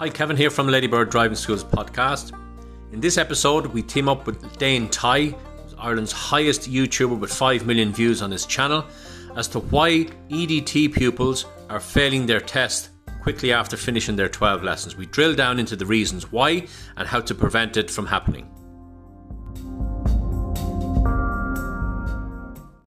Hi, Kevin here from Ladybird Driving Schools podcast. In this episode, we team up with Dane Ty, Ireland's highest YouTuber with 5 million views on his channel, as to why EDT pupils are failing their test quickly after finishing their 12 lessons. We drill down into the reasons why and how to prevent it from happening.